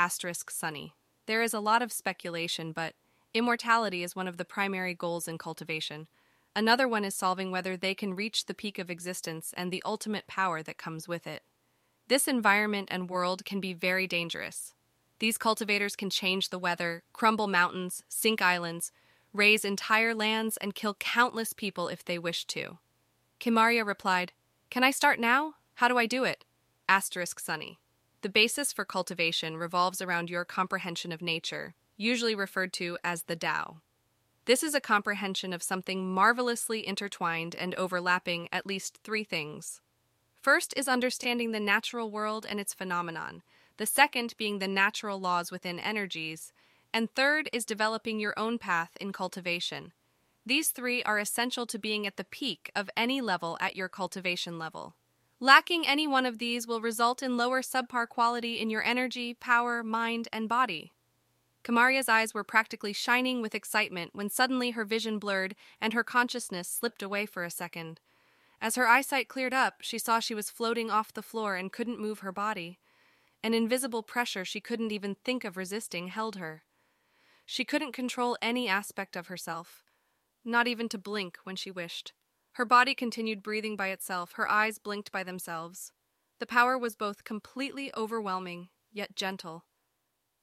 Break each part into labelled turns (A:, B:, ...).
A: Asterisk Sunny. There is a lot of speculation, but immortality is one of the primary goals in cultivation. Another one is solving whether they can reach the peak of existence and the ultimate power that comes with it. This environment and world can be very dangerous. These cultivators can change the weather, crumble mountains, sink islands, raise entire lands, and kill countless people if they wish to. Kamaria replied, Can I start now? How do I do it? Asterisk Sunny. The basis for cultivation revolves around your comprehension of nature, usually referred to as the Tao. This is a comprehension of something marvelously intertwined and overlapping at least three things. First is understanding the natural world and its phenomenon, the second being the natural laws within energies, and third is developing your own path in cultivation. These three are essential to being at the peak of any level at your cultivation level. Lacking any one of these will result in lower subpar quality in your energy, power, mind, and body. Kamaria's eyes were practically shining with excitement when suddenly her vision blurred and her consciousness slipped away for a second. As her eyesight cleared up, she saw she was floating off the floor and couldn't move her body. An invisible pressure she couldn't even think of resisting held her. She couldn't control any aspect of herself, not even to blink when she wished. Her body continued breathing by itself, her eyes blinked by themselves. The power was both completely overwhelming, yet gentle.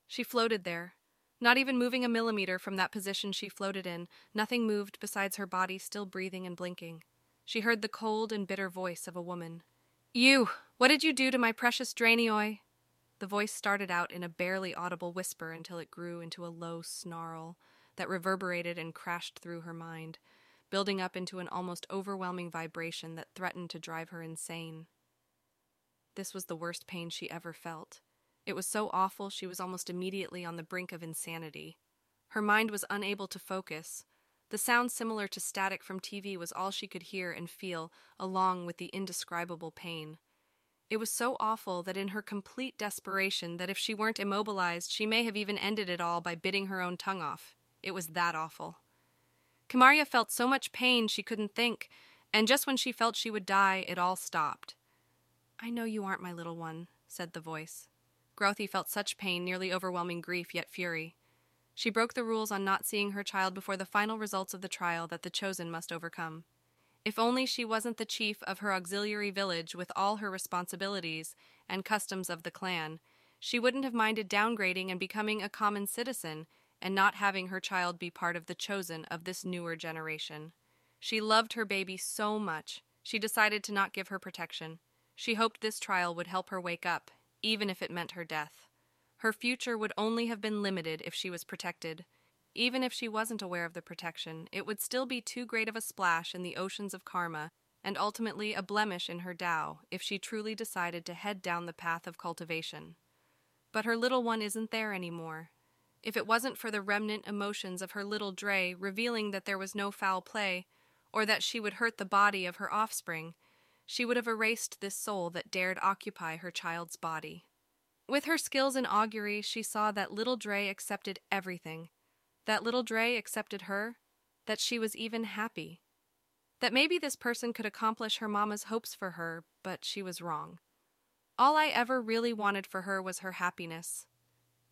A: She floated there, not even moving a millimeter from that position she floated in, nothing moved besides her body still breathing and blinking. She heard the cold and bitter voice of a woman. You! What did you do to my precious Draenioi? The voice started out in a barely audible whisper until it grew into a low snarl that reverberated and crashed through her mind, building up into an almost overwhelming vibration that threatened to drive her insane. This was the worst pain she ever felt. It was so awful she was almost immediately on the brink of insanity. Her mind was unable to focus. The sound similar to static from TV was all she could hear and feel, along with the indescribable pain. It was so awful that in her complete desperation that if she weren't immobilized, she may have even ended it all by biting her own tongue off. It was that awful. Kamaria felt so much pain she couldn't think, and just when she felt she would die, it all stopped. I know you aren't my little one, said the voice. Grothy felt such pain, nearly overwhelming grief, yet fury. She broke the rules on not seeing her child before the final results of the trial that the chosen must overcome. If only she wasn't the chief of her auxiliary village with all her responsibilities and customs of the clan, she wouldn't have minded downgrading and becoming a common citizen and not having her child be part of the chosen of this newer generation. She loved her baby so much, she decided to not give her protection. She hoped this trial would help her wake up even if it meant her death. Her future would only have been limited if she was protected. Even if she wasn't aware of the protection, it would still be too great of a splash in the oceans of karma, and ultimately a blemish in her Tao if she truly decided to head down the path of cultivation. But her little one isn't there anymore. If it wasn't for the remnant emotions of her little Dre revealing that there was no foul play, or that she would hurt the body of her offspring, she would have erased this soul that dared occupy her child's body. With her skills in augury, she saw that little Dre accepted everything, that little Dre accepted her, that she was even happy. That maybe this person could accomplish her mama's hopes for her, but she was wrong. All I ever really wanted for her was her happiness.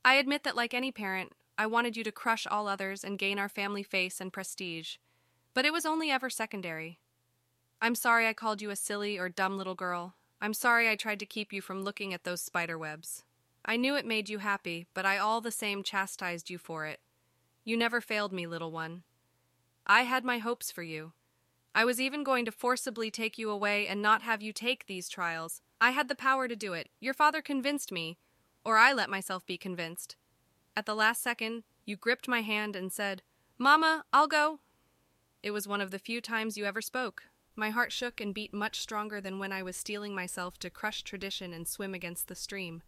A: I admit that, like any parent, I wanted you to crush all others and gain our family face and prestige, but it was only ever secondary. I'm sorry I called you a silly or dumb little girl. I'm sorry I tried to keep you from looking at those spider webs. I knew it made you happy, but I all the same chastised you for it. You never failed me, little one. I had my hopes for you. I was even going to forcibly take you away and not have you take these trials. I had the power to do it. Your father convinced me, or I let myself be convinced. At the last second, you gripped my hand and said, Mama, I'll go. It was one of the few times you ever spoke. My heart shook and beat much stronger than when I was steeling myself to crush tradition and swim against the stream.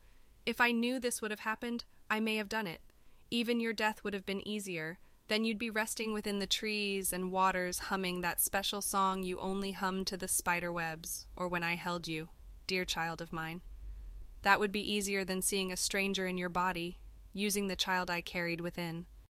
A: If I knew this would have happened, I may have done it. Even your death would have been easier. Then you'd be resting within the trees and waters, humming that special song you only hum to the spider webs, or when I held you, dear child of mine. That would be easier than seeing a stranger in your body, using the child I carried within.